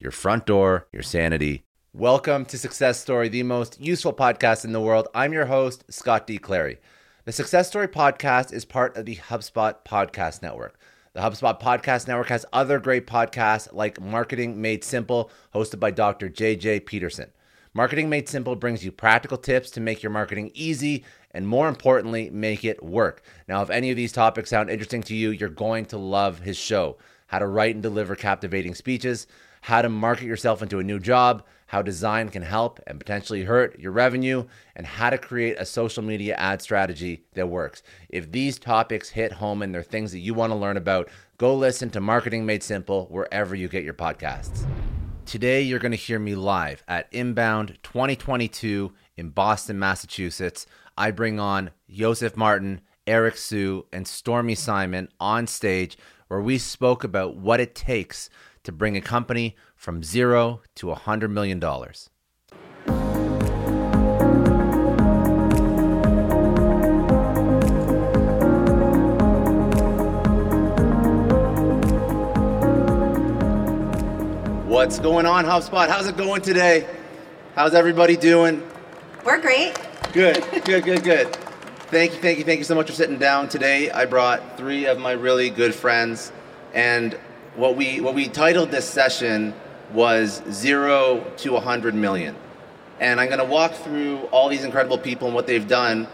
your front door, your sanity. Welcome to Success Story, the most useful podcast in the world. I'm your host, Scott D. Clary. The Success Story podcast is part of the HubSpot Podcast Network. The HubSpot Podcast Network has other great podcasts like Marketing Made Simple, hosted by Dr. JJ Peterson. Marketing Made Simple brings you practical tips to make your marketing easy and, more importantly, make it work. Now, if any of these topics sound interesting to you, you're going to love his show how to write and deliver captivating speeches how to market yourself into a new job, how design can help and potentially hurt your revenue, and how to create a social media ad strategy that works. If these topics hit home and they're things that you want to learn about, go listen to Marketing Made Simple wherever you get your podcasts. Today, you're going to hear me live at Inbound 2022 in Boston, Massachusetts. I bring on Joseph Martin, Eric Siu, and Stormy Simon on stage where we spoke about what it takes to bring a company from zero to a $100 million. What's going on, HubSpot? How's it going today? How's everybody doing? We're great. Good, good, good, good. Thank you, thank you, thank you so much for sitting down today. I brought three of my really good friends, and what we what we titled this session was zero to 100 million. And i'm going to walk through all these incredible people and what they've done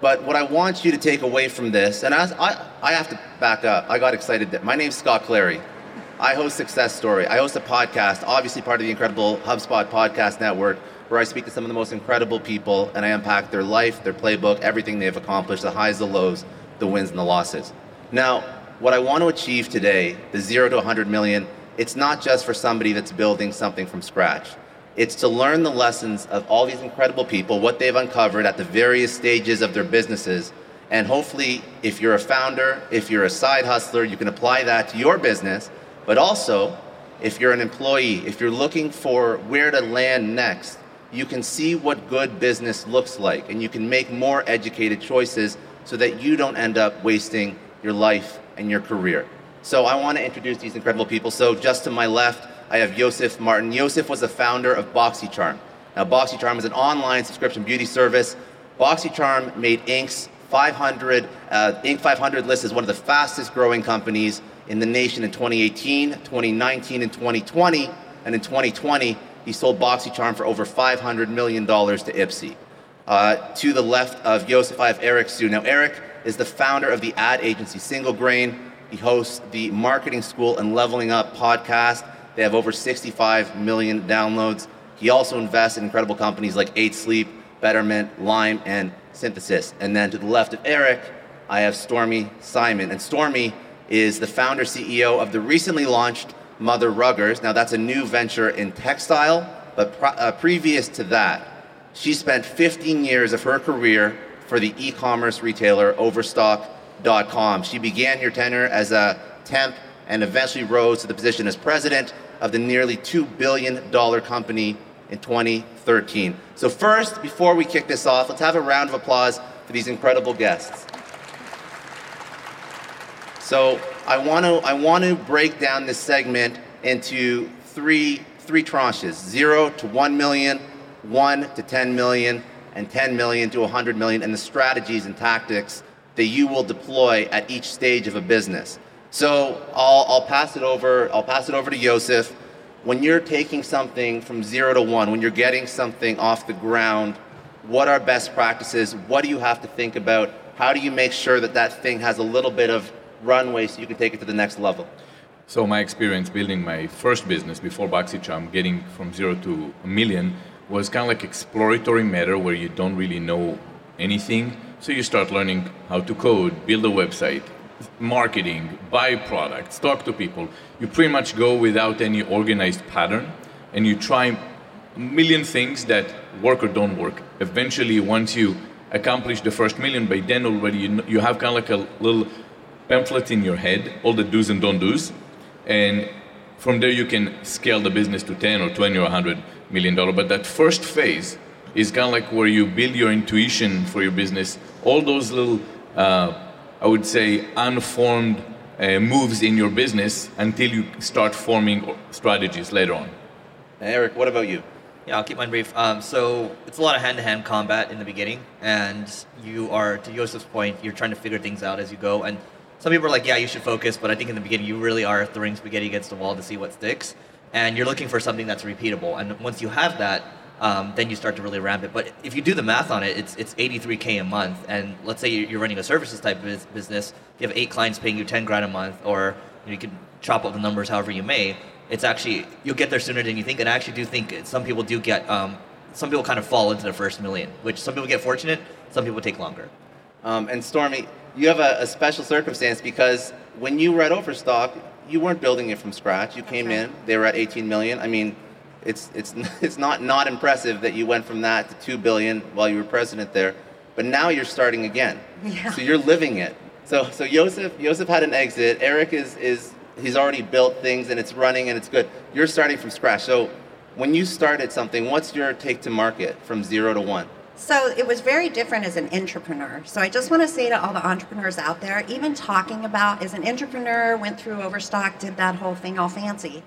but what i want you to take away from this and I, I, I have to back up. I got excited that my name's scott clary. I host success story. I host a podcast obviously part of the incredible hubspot podcast network where i speak to some of the most incredible people and i unpack their life their playbook everything they've accomplished the highs the lows the wins and the losses. Now what I want to achieve today, the zero to 100 million, it's not just for somebody that's building something from scratch. It's to learn the lessons of all these incredible people, what they've uncovered at the various stages of their businesses. And hopefully, if you're a founder, if you're a side hustler, you can apply that to your business. But also, if you're an employee, if you're looking for where to land next, you can see what good business looks like and you can make more educated choices so that you don't end up wasting your life and your career. So I want to introduce these incredible people. So just to my left, I have Joseph Martin. Joseph was the founder of BoxyCharm. Now, BoxyCharm is an online subscription beauty service. BoxyCharm made Inc.'s 500 uh, Inc. 500 list as one of the fastest growing companies in the nation in 2018, 2019, and 2020. And in 2020, he sold BoxyCharm for over $500 million to Ipsy. Uh, to the left of Joseph, I have Eric Siu. Now, Eric is the founder of the ad agency Single Grain. He hosts the Marketing School and Leveling Up podcast. They have over 65 million downloads. He also invests in incredible companies like 8 Sleep, Betterment, Lime, and Synthesis. And then to the left of Eric, I have Stormy Simon. And Stormy is the founder CEO of the recently launched Mother Ruggers. Now, that's a new venture in textile, but uh, previous to that, she spent 15 years of her career for the e-commerce retailer Overstock.com. She began her tenure as a temp and eventually rose to the position as president of the nearly $2 billion company in 2013. So first, before we kick this off, let's have a round of applause for these incredible guests. So I want to I want to break down this segment into three three tranches: zero to one million, one to ten million, and 10 million to 100 million and the strategies and tactics that you will deploy at each stage of a business. So I'll, I'll pass it over. I'll pass it over to Joseph. When you're taking something from zero to one, when you're getting something off the ground, what are best practices? What do you have to think about? how do you make sure that that thing has a little bit of runway so you can take it to the next level? So my experience building my first business before BoxyCharm, getting from zero to a million, was kind of like exploratory matter where you don't really know anything. So you start learning how to code, build a website, marketing, buy products, talk to people. You pretty much go without any organized pattern and you try a million things that work or don't work. Eventually, once you accomplish the first million, by then already you, you have kind of like a little pamphlet in your head, all the do's and don't do's. And from there, you can scale the business to 10 or 20 or 100 million dollar. But that first phase is kind of like where you build your intuition for your business. All those little, uh, I would say, unformed uh, moves in your business until you start forming strategies later on. Eric, what about you? Yeah, I'll keep mine brief. Um, so it's a lot of hand-to-hand combat in the beginning, and you are, to Joseph's point, you're trying to figure things out as you go. And some people are like, yeah, you should focus, but I think in the beginning you really are throwing spaghetti against the wall to see what sticks, and you're looking for something that's repeatable. And once you have that, um, then you start to really ramp it. But if you do the math on it, it's it's 83k a month, and let's say you're running a services type of business, you have eight clients paying you 10 grand a month, or you, can chop up the numbers however you may it's actually you'll get there sooner than you think. And I actually do think some people do get um, some people kind of fall into the first million, which some people get fortunate, some people take longer. Um, and Stormy, you have a, a, special circumstance because when you were at Overstock, you weren't building it from scratch. You came in, they were at 18 million. I mean, it's it's it's not not impressive that you went from that to two billion while you were president there, but now you're starting again. Yeah. So you're living it. So so Joseph Joseph had an exit. Eric is is he's already built things and it's running and it's good. You're starting from scratch. So when you started something, what's your take to market from zero to one? So it was very different as an entrepreneur. So I just want to say to all the entrepreneurs out there, even talking about as an entrepreneur, went through Overstock, did that whole thing all fancy.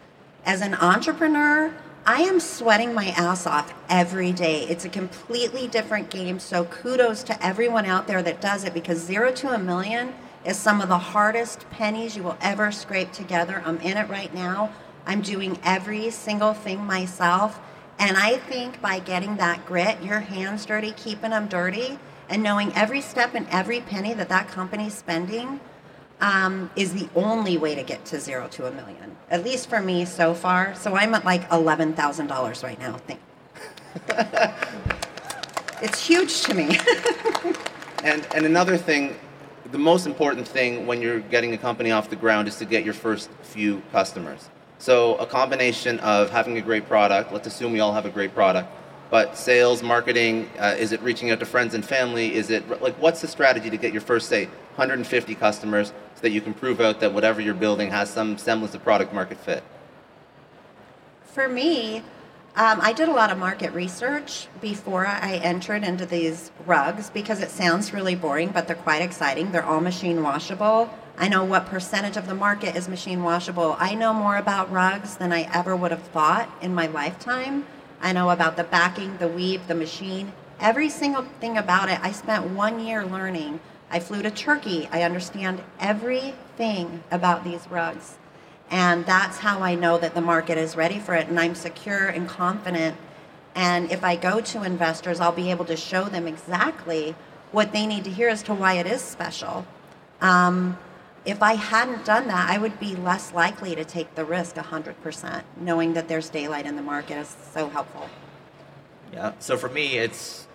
As an entrepreneur, I am sweating my ass off every day. It's a completely different game. So kudos to everyone out there that does it because zero to a million is some of the hardest pennies you will ever scrape together. I'm in it right now. I'm doing every single thing myself. And I think by getting that grit, your hands dirty, keeping them dirty, and knowing every step and every penny that that company's spending um, is the only way to get to zero to a million. At least for me so far. So I'm at like $11,000 right now. Think. it's huge to me. and, and another thing the most important thing when you're getting a company off the ground is to get your first few customers. So a combination of having a great product, let's assume we all have a great product, but sales, marketing, uh, is it reaching out to friends and family? Is it like what's the strategy to get your first say 150 customers so that you can prove out that whatever you're building has some semblance of product market fit? For me, um, I did a lot of market research before I entered into these rugs because it sounds really boring, but they're quite exciting. They're all machine washable. I know what percentage of the market is machine washable. I know more about rugs than I ever would have thought in my lifetime. I know about the backing, the weave, the machine, every single thing about it. I spent one year learning. I flew to Turkey. I understand everything about these rugs. And that's how I know that the market is ready for it. And I'm secure and confident. And if I go to investors, I'll be able to show them exactly what they need to hear as to why it is special. Um, if I hadn't done that, I would be less likely to take the risk 100%, knowing that there's daylight in the market is so helpful. Yeah. So for me, it's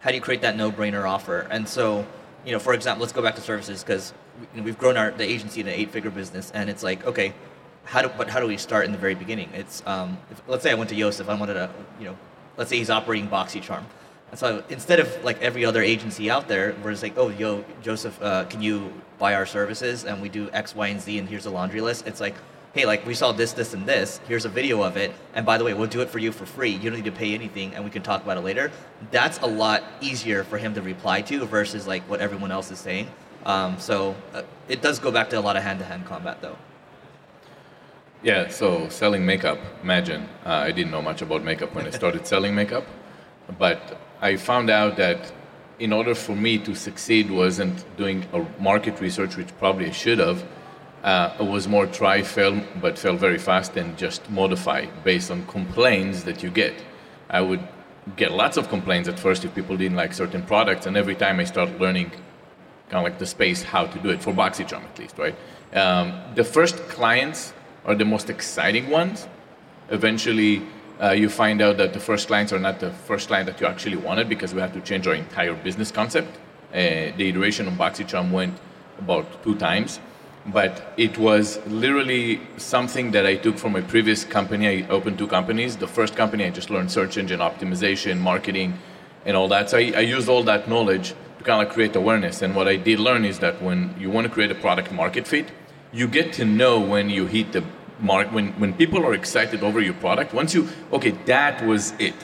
how do you create that no-brainer offer? And so, you know, for example, let's go back to services because we've grown our the agency in an eight-figure business, and it's like, okay, how do but how do we start in the very beginning? It's um, if, let's say I went to Joseph, I wanted to you know, let's say he's operating BoxyCharm. And so instead of like every other agency out there, where it's like, oh, yo, Joseph, uh, can you buy our services? And we do X, Y, and Z, and here's a laundry list. It's like, hey, like we saw this, this, and this. Here's a video of it. And by the way, we'll do it for you for free. You don't need to pay anything, and we can talk about it later. That's a lot easier for him to reply to versus like what everyone else is saying. Um, so uh, it does go back to a lot of hand-to-hand combat, though. Yeah, so selling makeup, imagine. Uh, I didn't know much about makeup when I started selling makeup, but I found out that in order for me to succeed wasn't doing a market research, which probably I should have. Uh, it was more try, fail, but fail very fast and just modify based on complaints that you get. I would get lots of complaints at first if people didn't like certain products, and every time I started learning kind of like the space how to do it for BoxyCharm at least, right? Um, the first clients are the most exciting ones. Eventually, uh, you find out that the first clients are not the first client that you actually wanted because we have to change our entire business concept. Uh, the iteration of BoxyCharm went about two times, but it was literally something that I took from my previous company. I opened two companies. The first company, I just learned search engine optimization, marketing, and all that. So I, I used all that knowledge to kind of create awareness. And what I did learn is that when you want to create a product market fit, you get to know when you hit the mark, when, when people are excited over your product. Once you, okay, that was it.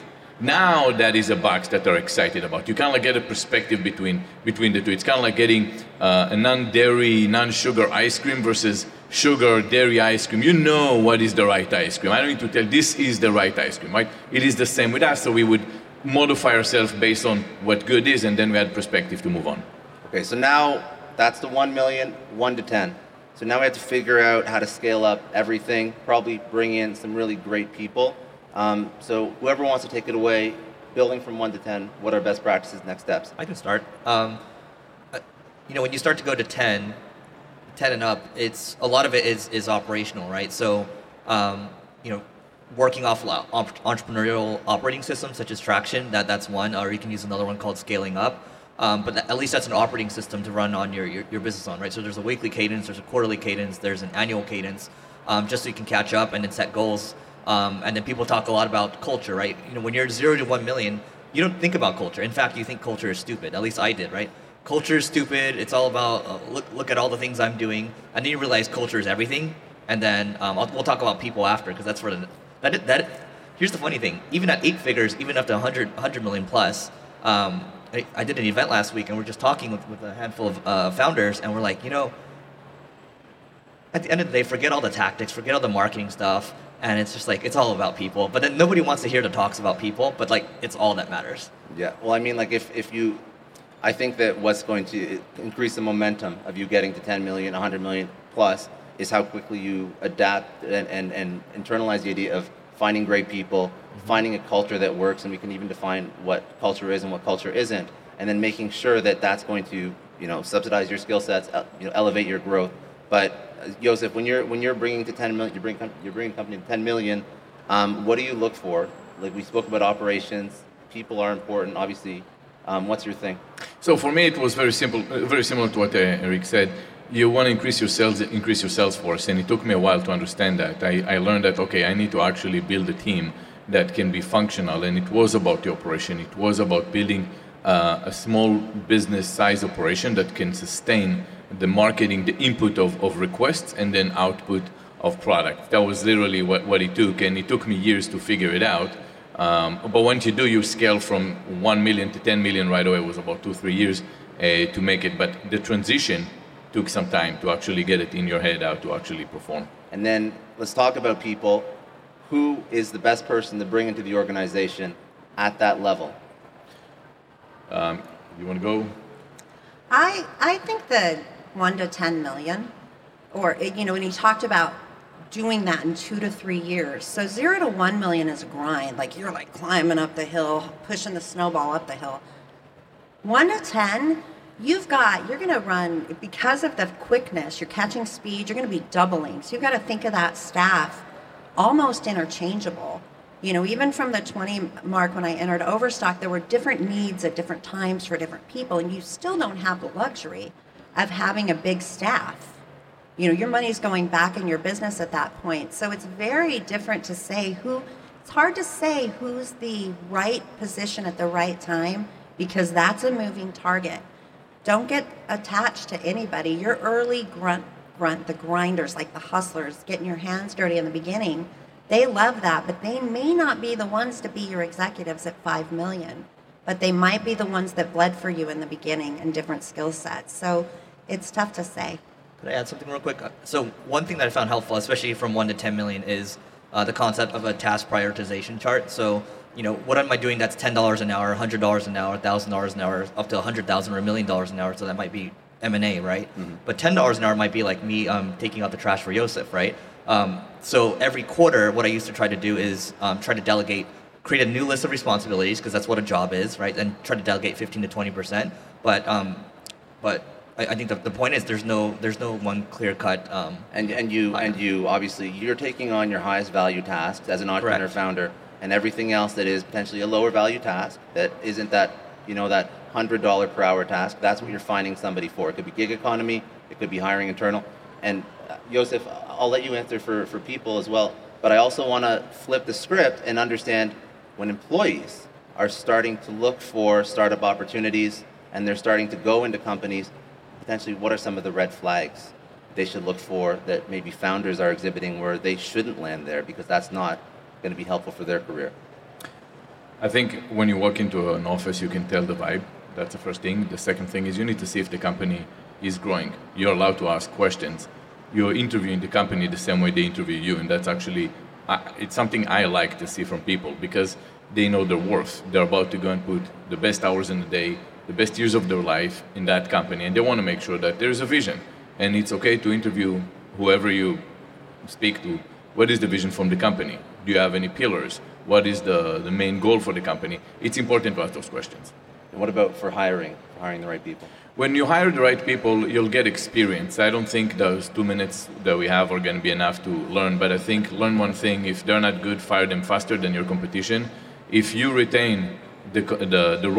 Now that is a box that they're excited about. You kind of like get a perspective between between the two. It's kind of like getting uh, a non-dairy, non-sugar ice cream versus sugar dairy ice cream. You know what is the right ice cream. I don't need to tell this is the right ice cream, right? It is the same with us. So we would modify ourselves based on what good is, and then we had perspective to move on. Okay, so now that's the 1 million, 1 to 10. So now we have to figure out how to scale up everything, probably bring in some really great people. Um, so whoever wants to take it away, building from 1 to 10, what are best practices, next steps? I can start. Um, uh, you know, when you start to go to 10, 10 and up, it's a lot of it is, is operational, right? So, um, you know, working off entrepreneurial operating systems such as Traction, that, that's one, or you can use another one called Scaling Up. Um, but at least that's an operating system to run on your, your, your, business on, right? So there's a weekly cadence, there's a quarterly cadence, there's an annual cadence, um, just so you can catch up and then set goals. Um, and then people talk a lot about culture, right? You know, when you're zero to one million, you don't think about culture. In fact, you think culture is stupid. At least I did, right? Culture is stupid. It's all about uh, look look at all the things I'm doing. And then you realize culture is everything. And then um, we'll talk about people after because that's where the that that. Here's the funny thing: even at eight figures, even up to 100, 100 million plus, um, I, did an event last week, and we're just talking with, with a handful of uh, founders, and we're like, you know, at the end of the day, forget all the tactics, forget all the marketing stuff, and it's just like it's all about people. But then nobody wants to hear the talks about people, but like it's all that matters. Yeah. Well, I mean, like if if you, I think that what's going to increase the momentum of you getting to 10 million, 100 million plus is how quickly you adapt and, and, and internalize the idea of finding great people, mm-hmm. finding a culture that works, and we can even define what culture is and what culture isn't, and then making sure that that's going to you know subsidize your skill sets, you know, elevate your growth. But uh, Joseph, when you're when you're bringing to 10 million, you're bringing you're bringing company to 10 million. Um, what do you look for? Like we spoke about operations, people are important, obviously. Um, what's your thing? So for me, it was very simple, uh, very similar to what uh, Eric said you want to increase your sales increase your sales force and it took me a while to understand that. I, I learned that okay i need to actually build a team that can be functional and it was about the operation. It was about building uh, a small business size operation that can sustain the marketing the input of, of requests and then output of product. That was literally what, what it took and it took me years to figure it out. Um, but once you do you scale from 1 million to 10 million right away. It was about two three years uh, to make it. But the transition took some time to actually get it in your head how to actually perform. And then let's talk about people. Who is the best person to bring into the organization at that level? Um, you want to go? I I think the one to ten million, or you know, when he talked about doing that in two to three years. So zero to one million is a grind. Like you're like climbing up the hill, pushing the snowball up the hill. One to ten, you've got you're going to run because of the quickness you're catching speed you're going to be doubling. So you've got to think of that staff almost interchangeable. You know even from the 20 mark when i entered overstock there were different needs at different times for different people and you still don't have the luxury of having a big staff. You know your money's going back in your business at that point. So it's very different to say who it's hard to say who's the right position at the right time because that's a moving target don't get attached to anybody. Your early grunt, grunt, the grinders, like the hustlers, getting your hands dirty in the beginning, they love that, but they may not be the ones to be your executives at five million. But they might be the ones that bled for you in the beginning in different skill sets. So it's tough to say. Could I add something real quick? So one thing that I found helpful, especially from one to ten million, is uh, the concept of a task prioritization chart. So you know, what am I doing that's ten dollars an hour, hundred dollars an hour, thousand dollars an hour, up to a hundred thousand or a million dollars an hour? So that might be M and A, right? Mm-hmm. But ten dollars an hour might be like me um, taking out the trash for Yosef, right? Um, so every quarter, what I used to try to do is um, try to delegate, create a new list of responsibilities because that's what a job is, right? And try to delegate fifteen to twenty percent. But um, but I, I think the, the point is there's no there's no one clear cut. Um, And and you and you obviously you're taking on your highest value tasks as an entrepreneur Correct. founder, and everything else that is potentially a lower value task that isn't that you know that hundred dollar per hour task. That's what you're finding somebody for. It could be gig economy. It could be hiring internal. And uh, Joseph, I'll let you answer for for people as well. But I also want to flip the script and understand when employees are starting to look for startup opportunities and they're starting to go into companies potentially what are some of the red flags they should look for that maybe founders are exhibiting where they shouldn't land there because that's not going to be helpful for their career I think when you walk into an office, you can tell the vibe. That's the first thing. The second thing is you need to see if the company is growing. You're allowed to ask questions. You're interviewing the company the same way they interview you, and that's actually it's something I like to see from people because they know their worth. They're about to go and put the best hours in the day, the best years of their life in that company, and they want to make sure that there's a vision. And it's okay to interview whoever you speak to what is the vision from the company do you have any pillars? What is the, the main goal for the company? It's important to ask those questions. And what about for hiring for hiring the right people? When you hire the right people you'll get experience. I don't think those two minutes that we have are going to be enough to learn but i think learn one thing. If they're not good fire them faster than your competition. If you retain the, the, the role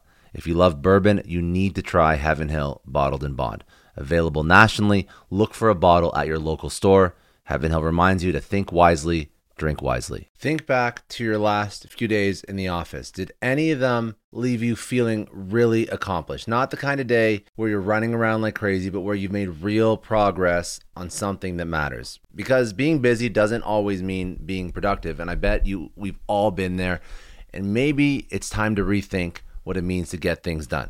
If you love bourbon, you need to try Heaven Hill Bottled in Bond. Available nationally, look for a bottle at your local store. Heaven Hill reminds you to think wisely, drink wisely. Think back to your last few days in the office. Did any of them leave you feeling really accomplished? Not the kind of day where you're running around like crazy, but where you've made real progress on something that matters. Because being busy doesn't always mean being productive, and I bet you we've all been there. And maybe it's time to rethink what it means to get things done.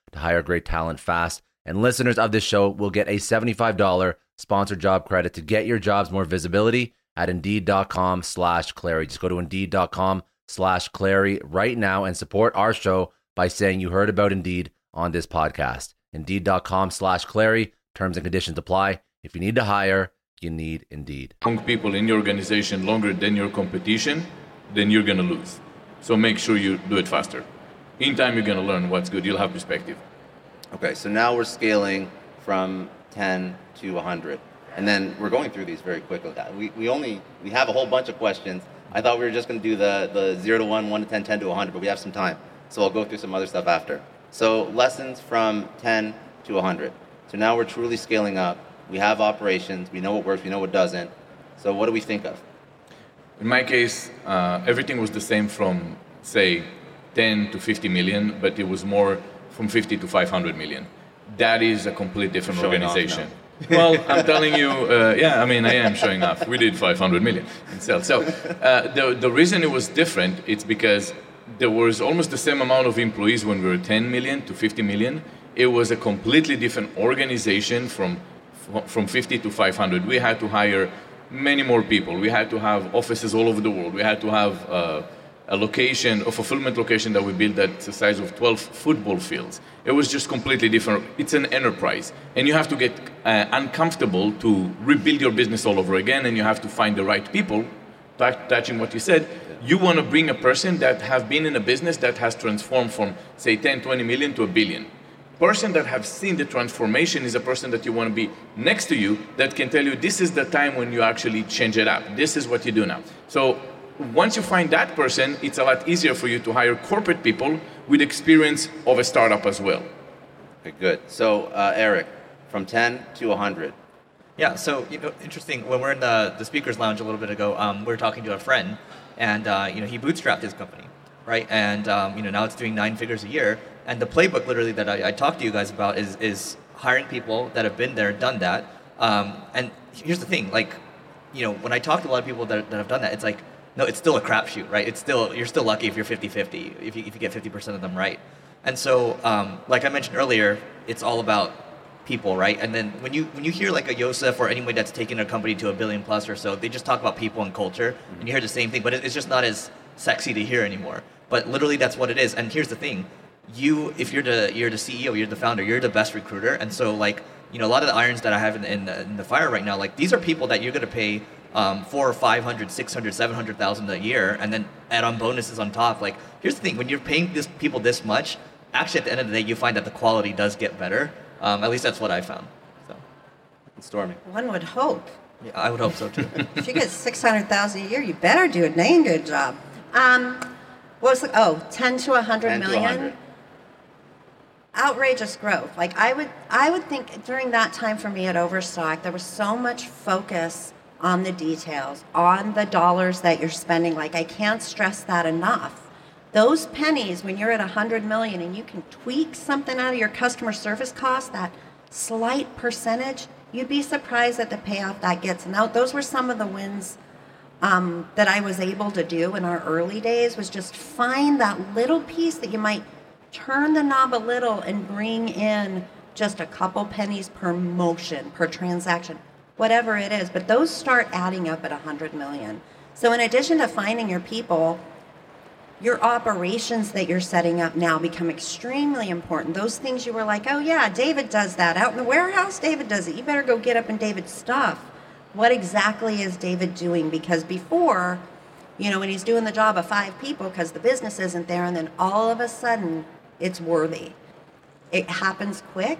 to hire great talent fast. And listeners of this show will get a $75 sponsored job credit to get your jobs more visibility at indeed.com slash Clary. Just go to indeed.com slash Clary right now and support our show by saying you heard about Indeed on this podcast. Indeed.com slash Clary. Terms and conditions apply. If you need to hire, you need Indeed. Young people in your organization longer than your competition, then you're going to lose. So make sure you do it faster. In time, you're going to learn what's good. You'll have perspective. Okay, so now we're scaling from 10 to 100. And then we're going through these very quickly. We, we only, we have a whole bunch of questions. I thought we were just going to do the, the 0 to 1, 1 to 10, 10 to 100, but we have some time. So I'll go through some other stuff after. So lessons from 10 to 100. So now we're truly scaling up. We have operations. We know what works. We know what doesn't. So what do we think of? In my case, uh, everything was the same from, say, 10 to 50 million, but it was more from 50 to 500 million. That is a completely different Showing organization. well, I'm telling you, uh, yeah, I mean, I am showing off. We did 500 million in sales. So uh, the, the reason it was different, it's because there was almost the same amount of employees when we were 10 million to 50 million. It was a completely different organization from from 50 to 500. We had to hire many more people. We had to have offices all over the world. We had to have uh, a location, a fulfillment location that we built that's the size of 12 football fields. It was just completely different. It's an enterprise, and you have to get uh, uncomfortable to rebuild your business all over again, and you have to find the right people. Touching what you said, you want to bring a person that have been in a business that has transformed from say 10, 20 million to a billion. Person that have seen the transformation is a person that you want to be next to you that can tell you this is the time when you actually change it up. This is what you do now. So once you find that person, it's a lot easier for you to hire corporate people with experience of a startup as well. Okay, good. So, uh, Eric, from 10 to 100. Yeah, so you know, interesting. When we're in the, the speakers lounge a little bit ago, um, we were talking to a friend, and uh, you know he bootstrapped his company, right? And um, you know now it's doing nine figures a year. And the playbook, literally, that I, I talked to you guys about is is hiring people that have been there, done that. Um, and here's the thing, like, you know, when I talk to a lot of people that, that have done that, it's like, no, it's still a crapshoot, right? It's still you're still lucky if you're 50-50, if you, if you get 50% of them right. And so, um, like I mentioned earlier, it's all about people, right? And then when you when you hear like a Yosef or anybody that's taking a company to a billion plus or so, they just talk about people and culture, and you hear the same thing, but it's just not as sexy to hear anymore. But literally, that's what it is. And here's the thing: you, if you're the you're the CEO, you're the founder, you're the best recruiter, and so like you know a lot of the irons that I have in, in, the, in the fire right now, like these are people that you're gonna pay um, four or five hundred, six hundred, seven hundred thousand a year, and then add on bonuses on top. Like here's the thing: when you're paying this people this much, actually at the end of the day, you find that the quality does get better. Um, at least that's what I found. So, Stormy. One would hope. Yeah, I would hope so too. if you get six hundred thousand a year, you better do a dang good job. Um, what was the, oh, 10 to 100 10 million? To 100. Outrageous growth. Like I would, I would think during that time for me at Overstock, there was so much focus on the details, on the dollars that you're spending. Like I can't stress that enough. Those pennies, when you're at 100 million and you can tweak something out of your customer service cost, that slight percentage, you'd be surprised at the payoff that gets. And those were some of the wins um, that I was able to do in our early days was just find that little piece that you might turn the knob a little and bring in just a couple pennies per motion, per transaction, whatever it is. But those start adding up at 100 million. So, in addition to finding your people, your operations that you're setting up now become extremely important. Those things you were like, oh, yeah, David does that. Out in the warehouse, David does it. You better go get up in David's stuff. What exactly is David doing? Because before, you know, when he's doing the job of five people because the business isn't there, and then all of a sudden it's worthy. It happens quick.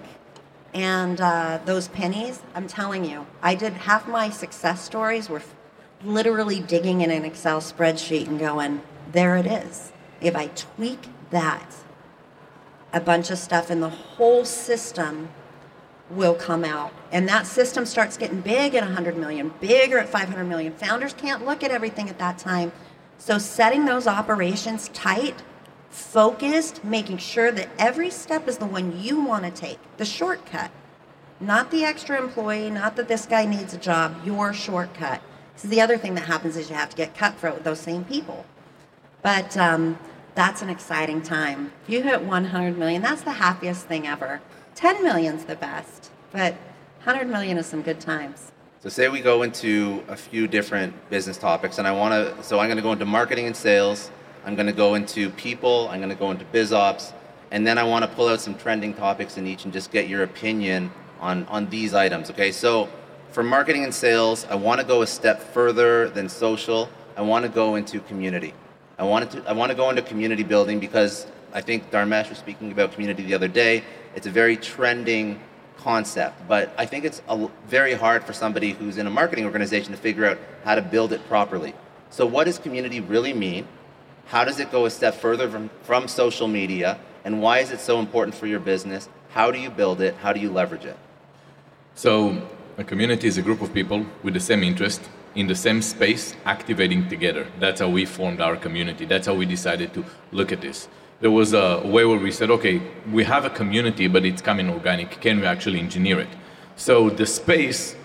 And uh, those pennies, I'm telling you, I did half my success stories were literally digging in an Excel spreadsheet and going, there it is. If I tweak that, a bunch of stuff in the whole system will come out. And that system starts getting big at 100 million, bigger at 500 million. Founders can't look at everything at that time. So setting those operations tight, focused, making sure that every step is the one you want to take, the shortcut. Not the extra employee, not that this guy needs a job, your shortcut. So the other thing that happens is you have to get cutthroat with those same people. But um, that's an exciting time. If you hit 100 million, that's the happiest thing ever. 10 million's the best, but 100 million is some good times. So say we go into a few different business topics, and I want to. So I'm going to go into marketing and sales. I'm going to go into people. I'm going to go into biz ops, and then I want to pull out some trending topics in each and just get your opinion on on these items. Okay, so for marketing and sales, I want to go a step further than social. I want to go into community. I wanted to I want to go into community building because I think Dharmesh was speaking about community the other day. It's a very trending concept, but I think it's a, very hard for somebody who's in a marketing organization to figure out how to build it properly. So, what does community really mean? How does it go a step further from, from social media? And why is it so important for your business? How do you build it? How do you leverage it? So, a community is a group of people with the same interest, in the same space activating together. That's how we formed our community. That's how we decided to look at this. There was a way where we said, okay, we have a community, but it's coming organic. Can we actually engineer it? So the space,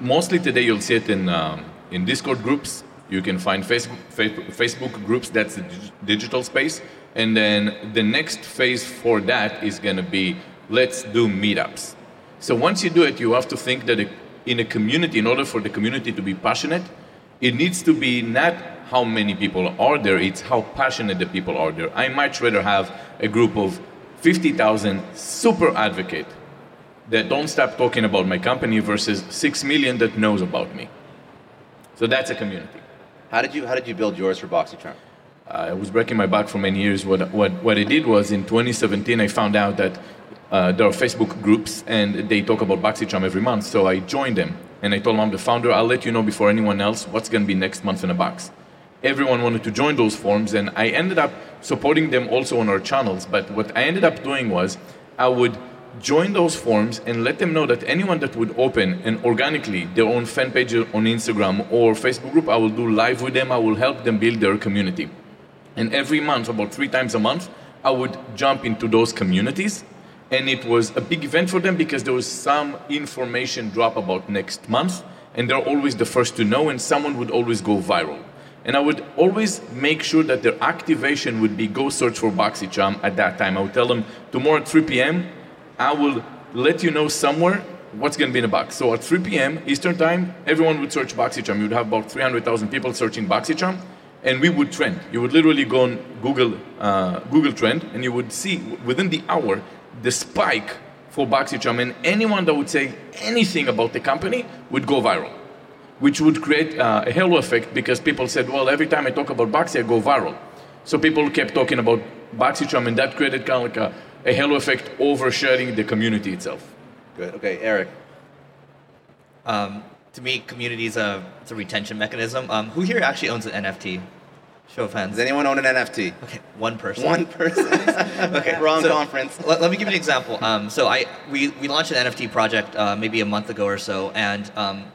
mostly today you'll see it in, um, in Discord groups. You can find Facebook, groups, that's the digital space. And then the next phase for that is going to be let's do meetups. So once you do it, you have to think that in a community, in order for the community to be passionate, it needs to be not how many people are there, it's how passionate the people are there. I much rather have a group of 50,000 super advocate that don't stop talking about my company versus 6 million that knows about me. So that's a community. How did you, how did you build yours for BoxyCharm? Uh, I was breaking my back for many years. What, what, what I did was in 2017, I found out that uh, there are Facebook groups and they talk about BoxyCharm every month. So I joined them and I told them I'm the founder. I'll let you know before anyone else what's going to be next month in a box. Everyone wanted to join those forums and I ended up supporting them also on our channels. But what I ended up doing was I would join those forums and let them know that anyone that would open and organically their own fan page on Instagram or Facebook group, I will do live with them. I will help them build their community. And every month, about three times a month, I would jump into those communities. And it was a big event for them because there was some information drop about next month, and they're always the first to know, and someone would always go viral. And I would always make sure that their activation would be go search for BoxyCharm at that time. I would tell them tomorrow at 3 p.m. I will let you know somewhere what's going to be in the box. So at 3 p.m. Eastern Time, everyone would search BoxyCharm. You would have about 300,000 people searching BoxyCharm, and we would trend. You would literally go on Google, uh, Google Trend, and you would see within the hour the spike for BoxyCharm, and anyone that would say anything about the company would go viral, which would create uh, a halo effect because people said, well, every time I talk about Boxy, I go viral. So people kept talking about BoxyCharm, and that created kind of like a a halo effect overshadowing the community itself. Good. Okay, Eric. Um, to me, community is a, it's a retention mechanism. Um, who here actually owns an NFT? Show of hands. Does anyone own an NFT? Okay, one person. One person. okay, wrong So, conference. Let, let me give you an example. Um, so I we, we launched an NFT project uh, maybe a month ago or so, and um,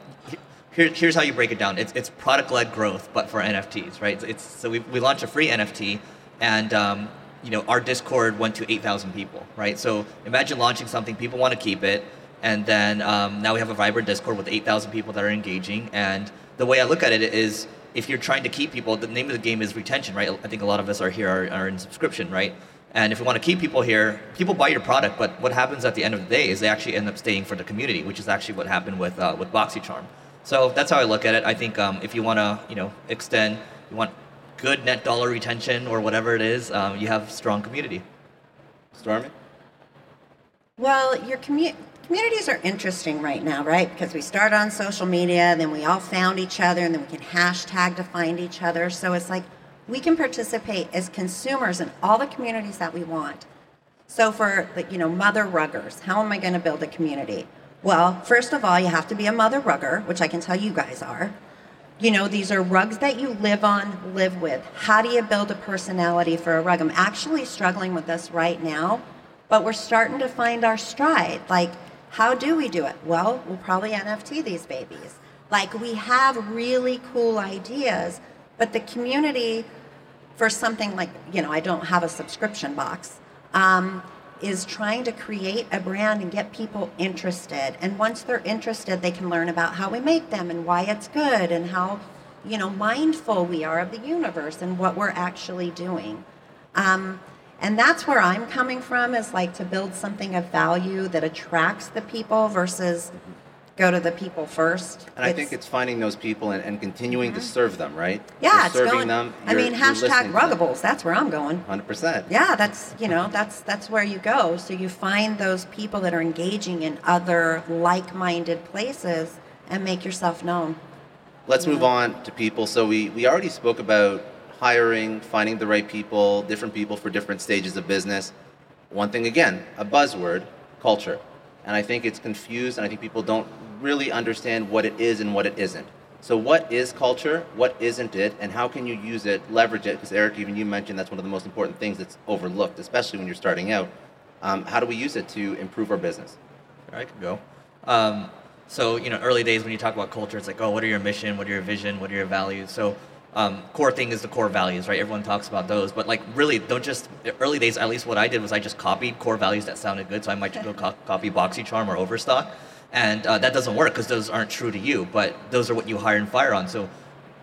here, here's how you break it down. It's, it's product-led growth, but for NFTs, right? It's, so we, we launched a free NFT, and um, you know our Discord went to 8,000 people, right? So imagine launching something, people want to keep it, and then um, now we have a vibrant Discord with 8,000 people that are engaging. And the way I look at it is, if you're trying to keep people, the name of the game is retention, right? I think a lot of us are here are, are in subscription, right? And if we want to keep people here, people buy your product, but what happens at the end of the day is they actually end up staying for the community, which is actually what happened with uh, with BoxyCharm. So that's how I look at it. I think um, if you want to, you know, extend, you want good net dollar retention or whatever it is, um, you have strong community. Stormy? Well, your commu- communities are interesting right now, right? Because we start on social media, then we all found each other, and then we can hashtag to find each other. So it's like we can participate as consumers in all the communities that we want. So for the, you know mother ruggers, how am I going to build a community? Well, first of all, you have to be a mother rugger, which I can tell you guys are. You know, these are rugs that you live on, live with. How do you build a personality for a rug? I'm actually struggling with this right now, but we're starting to find our stride. Like, how do we do it? Well, we'll probably NFT these babies. Like, we have really cool ideas, but the community for something like, you know, I don't have a subscription box, um, is trying to create a brand and get people interested. And once they're interested, they can learn about how we make them and why it's good and how, you know, mindful we are of the universe and what we're actually doing. Um, and that's where I'm coming from is like to build something of value that attracts the people versus go to the people first. And I think it's finding those people and, and continuing to mhm. serve them, right? yeah, serving going. them. I mean, hashtag listening to them. ruggables. That's where I'm going. 100%. Yeah, that's you know that's that's where you go. So you find those people that are engaging in other like-minded places and make yourself known. Let's move on to people. So we, we already spoke about hiring, finding the right people, different people for different stages of business. One thing again, a buzzword, culture. And I think it's confused and I think people don't really understand what it is and what it isn't. So what is culture? What isn't it? And how can you use it, leverage it? Because Eric, even you mentioned that's one of the most important things that's overlooked, especially when you're starting out. Um, how do we use it to improve our business? I could go. Um, so you know, early days when you talk about culture, it's like, oh, what are your mission? What are your vision? What are your values? So um, core thing is the core values, right? Everyone talks about those, but like really, don't just early days. At least what I did was I just copied core values that sounded good. So I might just go co- copy BoxyCharm or Overstock, and uh, that doesn't work because those aren't true to you. But those are what you hire and fire on. So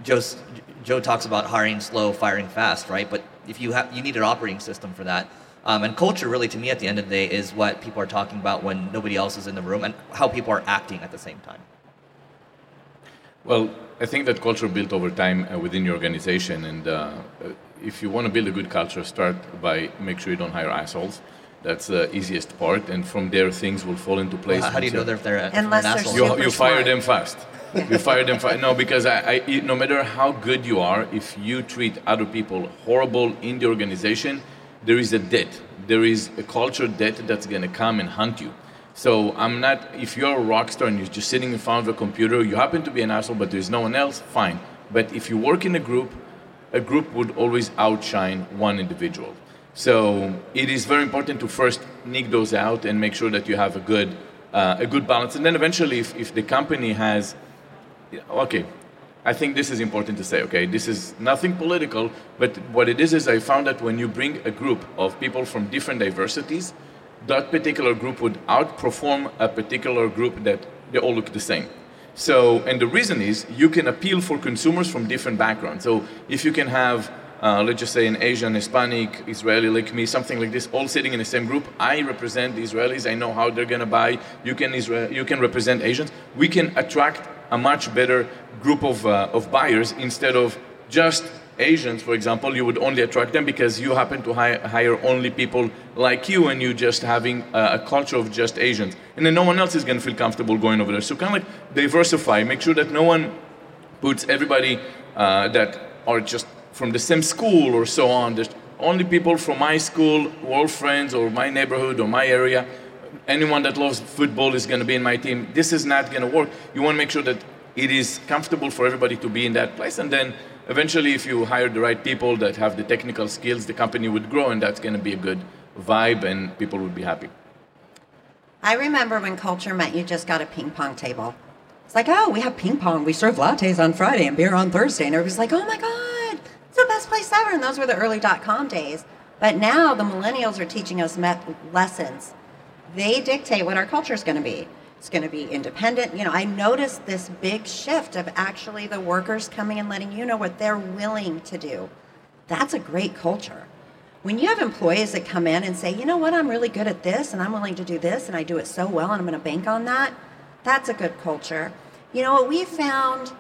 Joe's, Joe talks about hiring slow, firing fast, right? But if you have, you need an operating system for that. Um, and culture, really, to me, at the end of the day, is what people are talking about when nobody else is in the room, and how people are acting at the same time. Well, I think that culture built over time uh, within your organization, and uh, uh, if you want to build a good culture, start by make sure you don't hire assholes. That's the easiest part, and from there things will fall into place. Well, how do you know once if they're, if they're an Unless they're asshole? you, super you fire smart. them fast. You fire them fast. No, because I, I, no matter how good you are, if you treat other people horrible in the organization, there is a debt. There is a culture debt that's going to come and hunt you. So I'm not. If you're a rock star and you're just sitting in front of a computer, you happen to be an asshole, but there's no one else. Fine. But if you work in a group, a group would always outshine one individual. So it is very important to first nick those out and make sure that you have a good uh, a good balance. And then eventually, if, if the company has, okay, I think this is important to say, okay? This is nothing political, but what it is is I found that when you bring a group of people from different diversities, that particular group would outperform a particular group that they all look the same. So, and the reason is you can appeal for consumers from different backgrounds. So, if you can have, uh, let's just say, an Asian, Hispanic, Israeli like me, something like this, all sitting in the same group, I represent the Israelis. I know how they're gonna buy. You can Israel, you can represent Asians. We can attract a much better group of uh, of buyers instead of just Asians, for example, you would only attract them because you happen to hire, hire only people like you and you just having a, a, culture of just Asians. And then no one else is going to feel comfortable going over there. So kind of like diversify, make sure that no one puts everybody uh, that are just from the same school or so on. There's only people from my school, all friends, or my neighborhood, or my area. Anyone that loves football is going to be in my team. This is not going to work. You want to make sure that it is comfortable for everybody to be in that place, and then eventually, if you hire the right people that have the technical skills, the company would grow, and that's going to be a good vibe, and people would be happy. I remember when culture meant you just got a ping pong table. It's like, oh, we have ping pong. We serve lattes on Friday and beer on Thursday. And everybody's like, oh my God, it's the best place ever. And those were the early dot com days. But now the millennials are teaching us met- lessons. They dictate what our culture is going to be. It's going to be independent. You know, I noticed this big shift of actually the workers coming and letting you know what they're willing to do. That's a great culture. When you have employees that come in and say, you know what, I'm really good at this and I'm willing to do this and I do it so well and I'm going to bank on that, that's a good culture. You know, what we found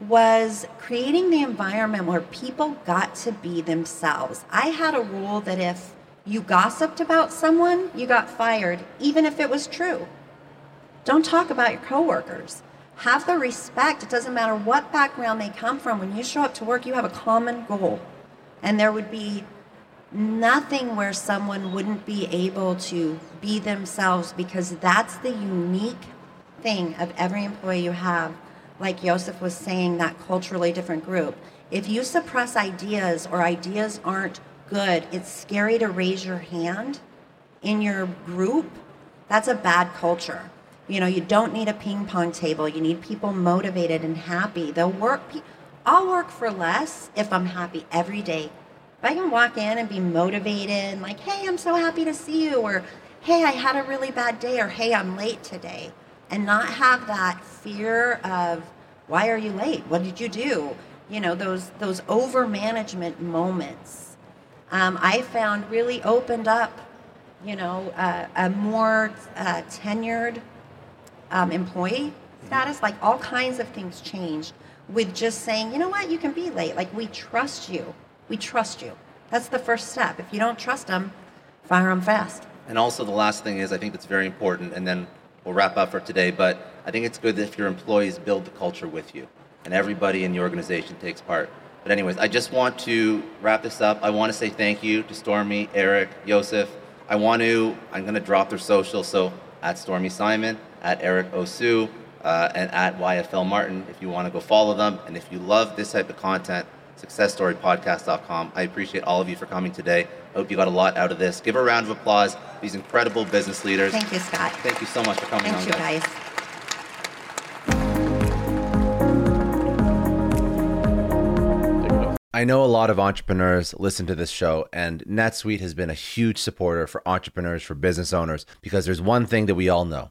was creating the environment where people got to be themselves. I had a rule that if you gossiped about someone, you got fired, even if it was true. Don't talk about your coworkers. Have the respect. It doesn't matter what background they come from. When you show up to work, you have a common goal. And there would be nothing where someone wouldn't be able to be themselves because that's the unique thing of every employee you have. Like Joseph was saying, that culturally different group. If you suppress ideas or ideas aren't good, it's scary to raise your hand in your group. That's a bad culture. You know, you don't need a ping pong table. You need people motivated and happy. They'll work. I'll work for less if I'm happy every day. If I can walk in and be motivated, like, hey, I'm so happy to see you, or hey, I had a really bad day, or hey, I'm late today, and not have that fear of why are you late? What did you do? You know, those those over management moments. Um, I found really opened up, you know, uh, a more uh, tenured um, employee status, like all kinds of things changed with just saying, you know what, you can be late. Like we trust you. We trust you. That's the first step. If you don't trust them, fire them fast. And also the last thing is I think that's very important, and then we'll wrap up for today. But I think it's good if your employees build the culture with you, and everybody in the organization takes part. But anyways, I just want to wrap this up. I want to say thank you to Stormy, Eric, Joseph. I want to. I'm going to drop their social. So at Stormy Simon, at Eric Osu, uh, and at YFL Martin if you want to go follow them. And if you love this type of content, successstorypodcast.com. I appreciate all of you for coming today. I hope you got a lot out of this. Give a round of applause. These incredible business leaders. Thank you, Scott. Thank you so much for coming Thank on, you, guys. I know a lot of entrepreneurs listen to this show, and NetSuite has been a huge supporter for entrepreneurs, for business owners, because there's one thing that we all know